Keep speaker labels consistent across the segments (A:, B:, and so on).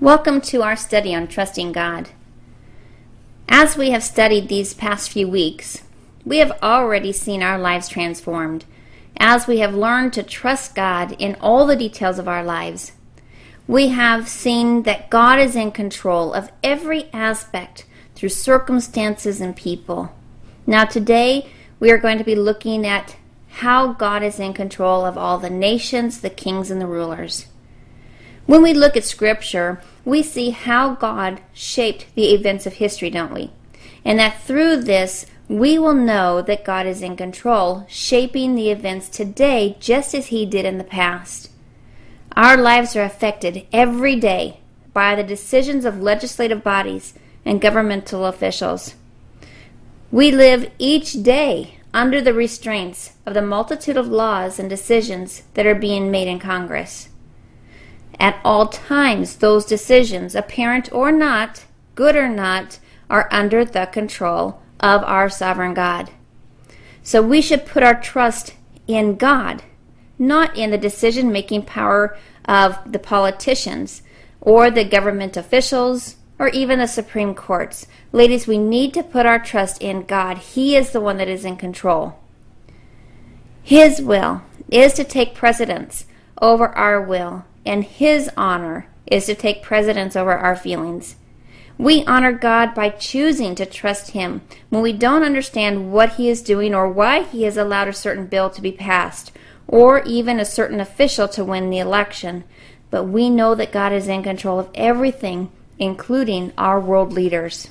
A: Welcome to our study on trusting God. As we have studied these past few weeks, we have already seen our lives transformed as we have learned to trust God in all the details of our lives. We have seen that God is in control of every aspect through circumstances and people. Now, today we are going to be looking at how God is in control of all the nations, the kings, and the rulers. When we look at Scripture, we see how God shaped the events of history, don't we? And that through this, we will know that God is in control, shaping the events today just as He did in the past. Our lives are affected every day by the decisions of legislative bodies and governmental officials. We live each day under the restraints of the multitude of laws and decisions that are being made in Congress. At all times, those decisions, apparent or not, good or not, are under the control of our sovereign God. So we should put our trust in God, not in the decision making power of the politicians or the government officials or even the Supreme Courts. Ladies, we need to put our trust in God. He is the one that is in control. His will is to take precedence over our will and His honor is to take precedence over our feelings. We honor God by choosing to trust Him when we don't understand what He is doing or why He has allowed a certain bill to be passed or even a certain official to win the election. But we know that God is in control of everything, including our world leaders.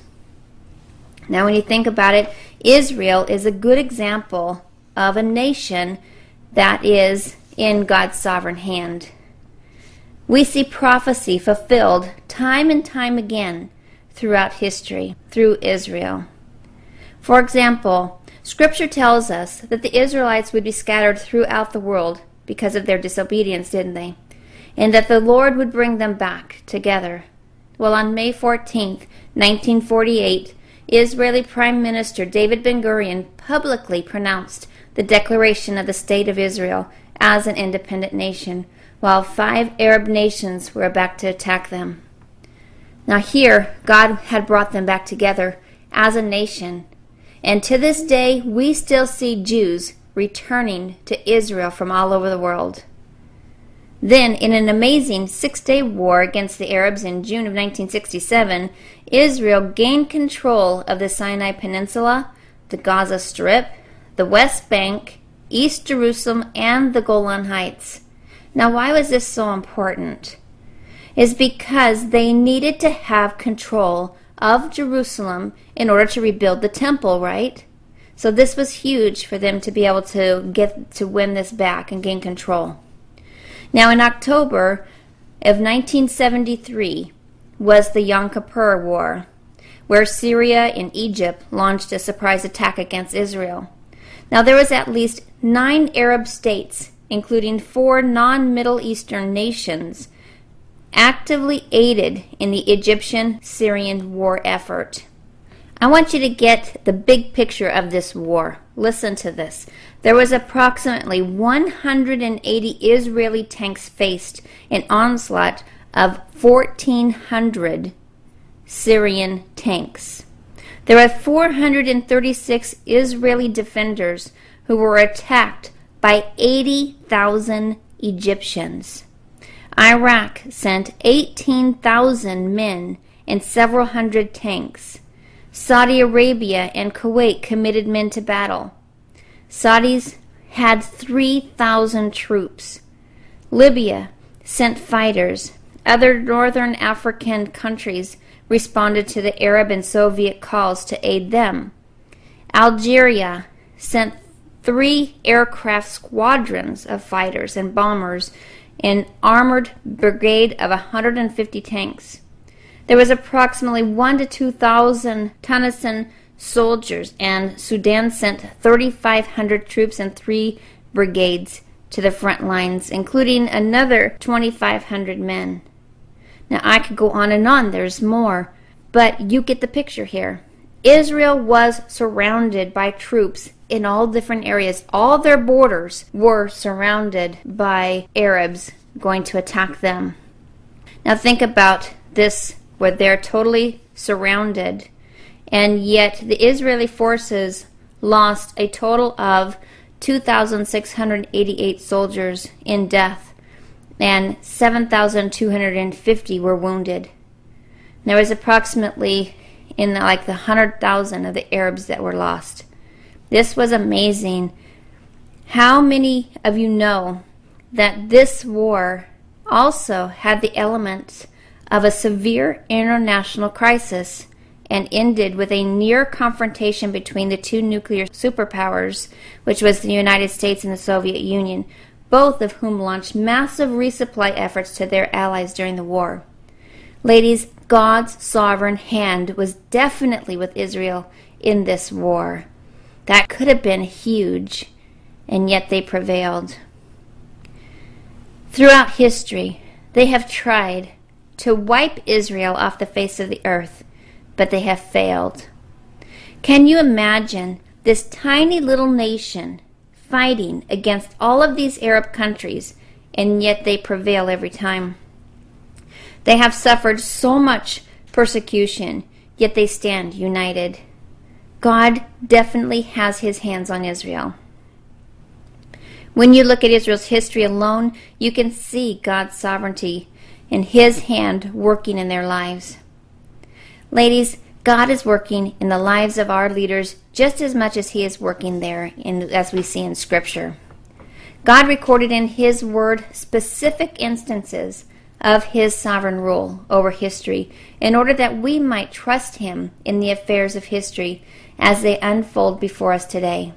A: Now, when you think about it, Israel is a good example of a nation that is in God's sovereign hand. We see prophecy fulfilled time and time again throughout history through Israel. For example, Scripture tells us that the Israelites would be scattered throughout the world because of their disobedience, didn't they? And that the Lord would bring them back together. Well, on May 14, 1948, Israeli Prime Minister David Ben Gurion publicly pronounced the declaration of the State of Israel as an independent nation while five Arab nations were about to attack them. Now, here, God had brought them back together as a nation, and to this day, we still see Jews returning to Israel from all over the world. Then, in an amazing six day war against the Arabs in June of 1967, Israel gained control of the Sinai Peninsula, the Gaza Strip, the West Bank, East Jerusalem, and the Golan Heights. Now, why was this so important? Is because they needed to have control of Jerusalem in order to rebuild the temple, right? So this was huge for them to be able to get to win this back and gain control. Now, in October of 1973 was the Yom Kippur War, where Syria and Egypt launched a surprise attack against Israel. Now, there was at least nine Arab states including four non Middle Eastern nations, actively aided in the Egyptian Syrian war effort. I want you to get the big picture of this war. Listen to this. There was approximately 180 Israeli tanks faced an onslaught of 1,400 Syrian tanks. There were 436 Israeli defenders who were attacked by 80,000 Egyptians. Iraq sent 18,000 men and several hundred tanks. Saudi Arabia and Kuwait committed men to battle. Saudis had 3,000 troops. Libya sent fighters. Other northern African countries responded to the Arab and Soviet calls to aid them. Algeria sent three aircraft squadrons of fighters and bombers, an armored brigade of 150 tanks. There was approximately 1 to 2,000 Tunisian soldiers, and Sudan sent 3,500 troops and three brigades to the front lines, including another 2,500 men. Now, I could go on and on, there's more, but you get the picture here. Israel was surrounded by troops in all different areas. All their borders were surrounded by Arabs going to attack them. Now think about this where they're totally surrounded, and yet the Israeli forces lost a total of 2,688 soldiers in death, and 7,250 were wounded. There was approximately in like the 100,000 of the Arabs that were lost. This was amazing. How many of you know that this war also had the elements of a severe international crisis and ended with a near confrontation between the two nuclear superpowers, which was the United States and the Soviet Union, both of whom launched massive resupply efforts to their allies during the war. Ladies, God's sovereign hand was definitely with Israel in this war. That could have been huge, and yet they prevailed. Throughout history, they have tried to wipe Israel off the face of the earth, but they have failed. Can you imagine this tiny little nation fighting against all of these Arab countries, and yet they prevail every time? They have suffered so much persecution, yet they stand united. God definitely has his hands on Israel. When you look at Israel's history alone, you can see God's sovereignty and his hand working in their lives. Ladies, God is working in the lives of our leaders just as much as he is working there in, as we see in scripture. God recorded in his word specific instances of his sovereign rule over history in order that we might trust him in the affairs of history as they unfold before us today.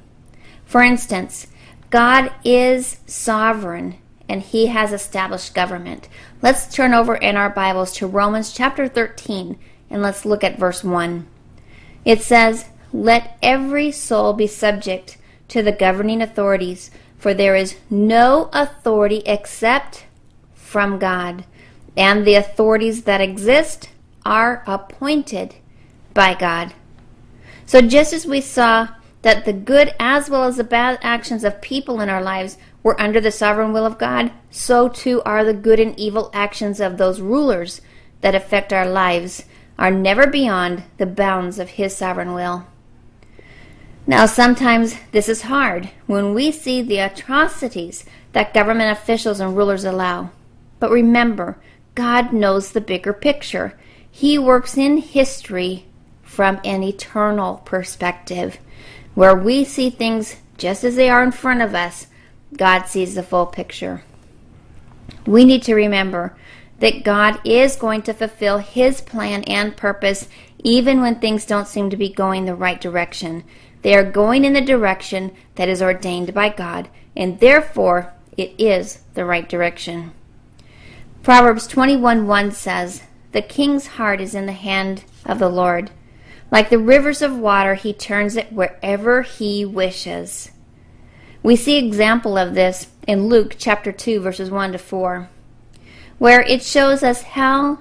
A: For instance, God is sovereign and he has established government. Let's turn over in our Bibles to Romans chapter 13 and let's look at verse 1. It says, Let every soul be subject to the governing authorities, for there is no authority except from God and the authorities that exist are appointed by God. So, just as we saw that the good as well as the bad actions of people in our lives were under the sovereign will of God, so too are the good and evil actions of those rulers that affect our lives are never beyond the bounds of His sovereign will. Now, sometimes this is hard when we see the atrocities that government officials and rulers allow. But remember, God knows the bigger picture. He works in history from an eternal perspective. Where we see things just as they are in front of us, God sees the full picture. We need to remember that God is going to fulfill His plan and purpose even when things don't seem to be going the right direction. They are going in the direction that is ordained by God, and therefore it is the right direction. Proverbs 21 1 says, The king's heart is in the hand of the Lord. Like the rivers of water, he turns it wherever he wishes. We see example of this in Luke chapter 2 verses 1 to 4, where it shows us how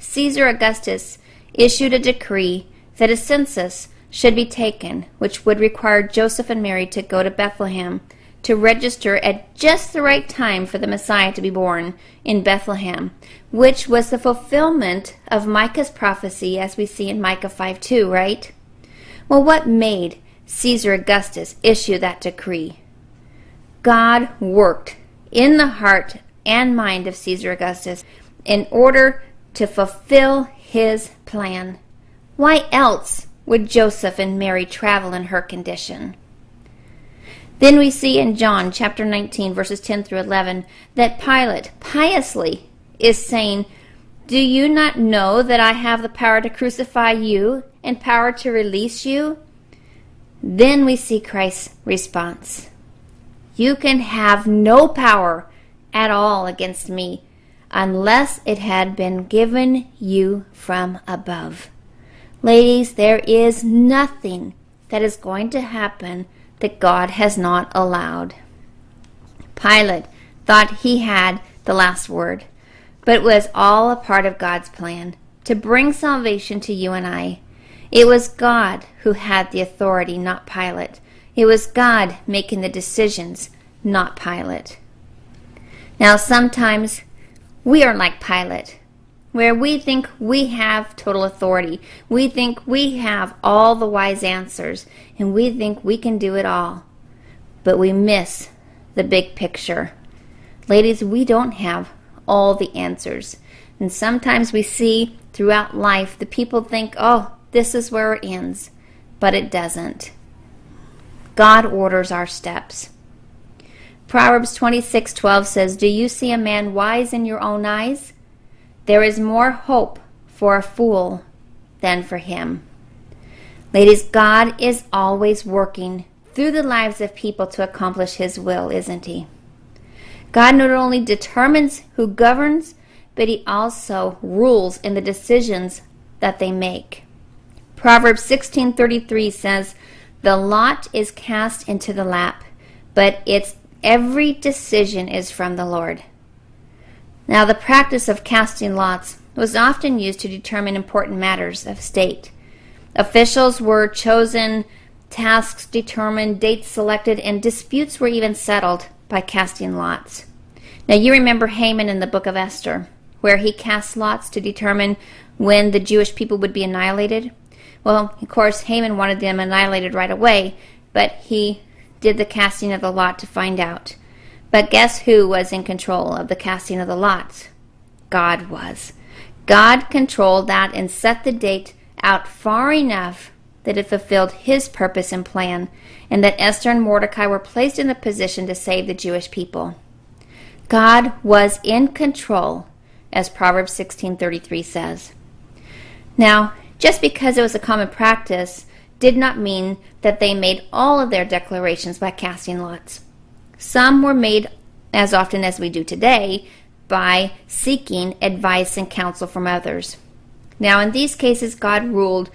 A: Caesar Augustus issued a decree that a census should be taken, which would require Joseph and Mary to go to Bethlehem to register at just the right time for the Messiah to be born in Bethlehem, which was the fulfillment of Micah's prophecy as we see in Micah 5 2, right? Well, what made Caesar Augustus issue that decree? God worked in the heart and mind of Caesar Augustus in order to fulfill his plan. Why else would Joseph and Mary travel in her condition? Then we see in John chapter 19, verses 10 through 11, that Pilate piously is saying, Do you not know that I have the power to crucify you and power to release you? Then we see Christ's response You can have no power at all against me unless it had been given you from above. Ladies, there is nothing that is going to happen that God has not allowed. Pilate thought he had the last word, but it was all a part of God's plan to bring salvation to you and I. It was God who had the authority, not Pilate. It was God making the decisions, not Pilate. Now, sometimes we are like Pilate. Where we think we have total authority. We think we have all the wise answers, and we think we can do it all. But we miss the big picture. Ladies, we don't have all the answers. And sometimes we see throughout life the people think, oh, this is where it ends. But it doesn't. God orders our steps. Proverbs 26:12 says, "Do you see a man wise in your own eyes? There is more hope for a fool than for him." Ladies, God is always working through the lives of people to accomplish his will, isn't he? God not only determines who governs, but he also rules in the decisions that they make. Proverbs 16:33 says, "The lot is cast into the lap, but its every decision is from the Lord." Now, the practice of casting lots was often used to determine important matters of state. Officials were chosen, tasks determined, dates selected, and disputes were even settled by casting lots. Now, you remember Haman in the book of Esther, where he cast lots to determine when the Jewish people would be annihilated. Well, of course, Haman wanted them annihilated right away, but he did the casting of the lot to find out. But guess who was in control of the casting of the lots? God was. God controlled that and set the date out far enough that it fulfilled his purpose and plan, and that Esther and Mordecai were placed in a position to save the Jewish people. God was in control, as Proverbs 16:33 says. Now, just because it was a common practice did not mean that they made all of their declarations by casting lots. Some were made as often as we do today by seeking advice and counsel from others. Now, in these cases, God ruled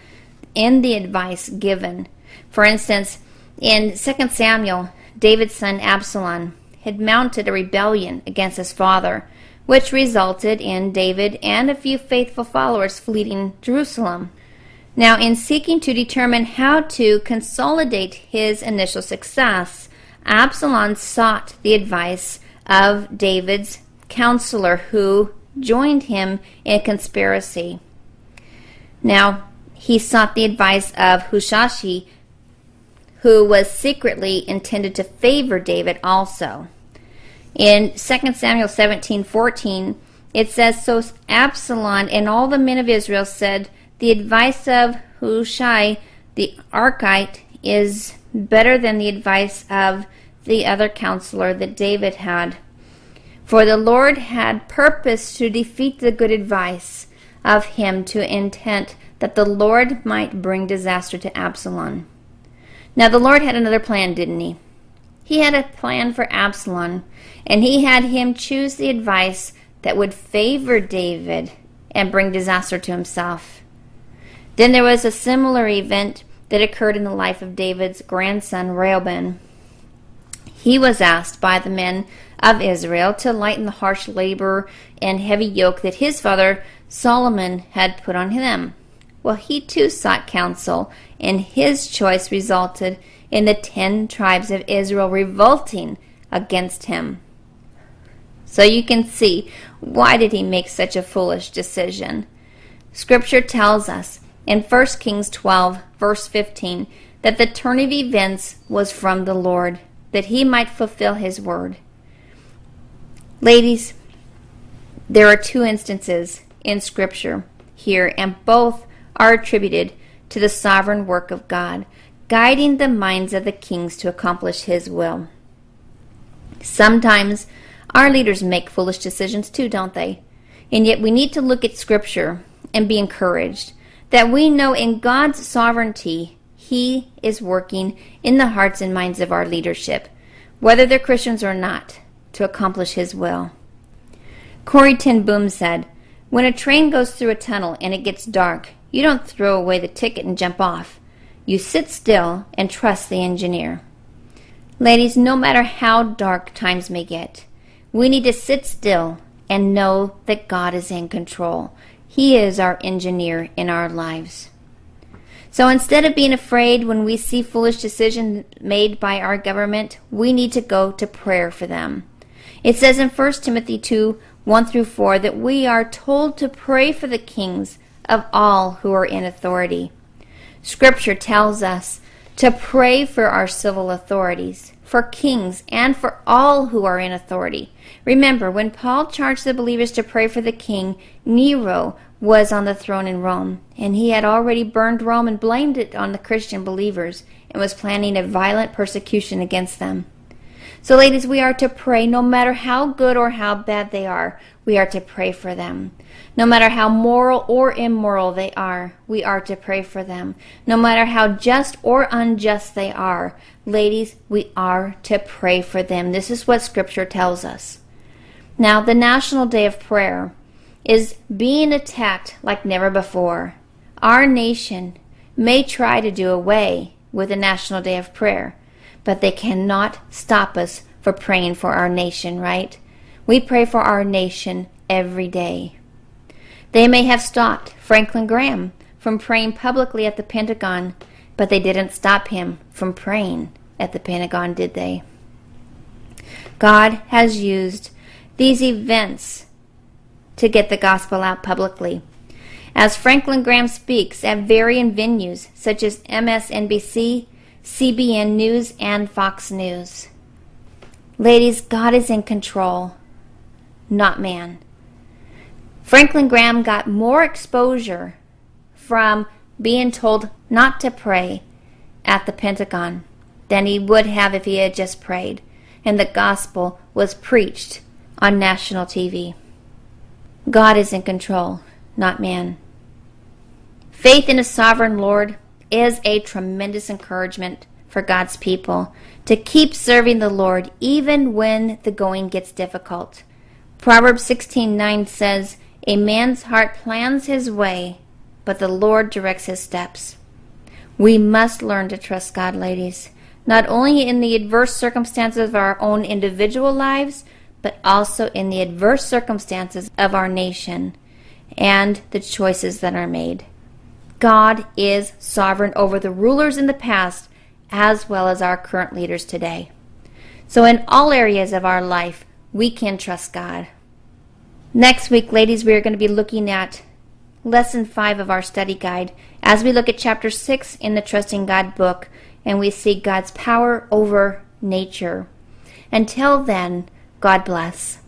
A: in the advice given. For instance, in 2 Samuel, David's son Absalom had mounted a rebellion against his father, which resulted in David and a few faithful followers fleeing Jerusalem. Now, in seeking to determine how to consolidate his initial success, Absalom sought the advice of David's counselor who joined him in a conspiracy. Now, he sought the advice of Hushai, who was secretly intended to favor David also. In 2 Samuel 17:14, it says so Absalom and all the men of Israel said, "The advice of Hushai the Archite is better than the advice of the other counselor that David had. For the Lord had purposed to defeat the good advice of him to intent that the Lord might bring disaster to Absalom. Now the Lord had another plan, didn't he? He had a plan for Absalom, and he had him choose the advice that would favor David and bring disaster to himself. Then there was a similar event that occurred in the life of David's grandson Rehoboam. He was asked by the men of Israel to lighten the harsh labor and heavy yoke that his father Solomon had put on them. Well, he too sought counsel, and his choice resulted in the ten tribes of Israel revolting against him. So you can see why did he make such a foolish decision? Scripture tells us in 1 Kings 12, verse 15, that the turn of events was from the Lord, that he might fulfill his word. Ladies, there are two instances in Scripture here, and both are attributed to the sovereign work of God, guiding the minds of the kings to accomplish his will. Sometimes our leaders make foolish decisions too, don't they? And yet we need to look at Scripture and be encouraged that we know in God's sovereignty, He is working in the hearts and minds of our leadership, whether they're Christians or not, to accomplish His will. Corrie ten Boom said, When a train goes through a tunnel and it gets dark, you don't throw away the ticket and jump off. You sit still and trust the engineer. Ladies, no matter how dark times may get, we need to sit still and know that God is in control. He is our engineer in our lives. So instead of being afraid when we see foolish decisions made by our government, we need to go to prayer for them. It says in 1 Timothy 2 1 through 4 that we are told to pray for the kings of all who are in authority. Scripture tells us to pray for our civil authorities, for kings, and for all who are in authority. Remember, when Paul charged the believers to pray for the king, Nero was on the throne in Rome, and he had already burned Rome and blamed it on the Christian believers and was planning a violent persecution against them. So, ladies, we are to pray no matter how good or how bad they are. We are to pray for them. No matter how moral or immoral they are, we are to pray for them. No matter how just or unjust they are, ladies, we are to pray for them. This is what Scripture tells us. Now, the National Day of Prayer is being attacked like never before. Our nation may try to do away with the National Day of Prayer, but they cannot stop us for praying for our nation, right? We pray for our nation every day. They may have stopped Franklin Graham from praying publicly at the Pentagon, but they didn't stop him from praying at the Pentagon, did they? God has used these events to get the gospel out publicly. As Franklin Graham speaks at varying venues such as MSNBC, CBN News, and Fox News. Ladies, God is in control, not man. Franklin Graham got more exposure from being told not to pray at the Pentagon than he would have if he had just prayed, and the gospel was preached on national TV. God is in control, not man. Faith in a sovereign Lord is a tremendous encouragement for God's people to keep serving the Lord even when the going gets difficult. Proverbs 16:9 says, a man's heart plans his way, but the Lord directs his steps. We must learn to trust God, ladies, not only in the adverse circumstances of our own individual lives, but also in the adverse circumstances of our nation and the choices that are made. God is sovereign over the rulers in the past as well as our current leaders today. So, in all areas of our life, we can trust God. Next week, ladies, we are going to be looking at lesson five of our study guide as we look at chapter six in the Trusting God book and we see God's power over nature. Until then, God bless.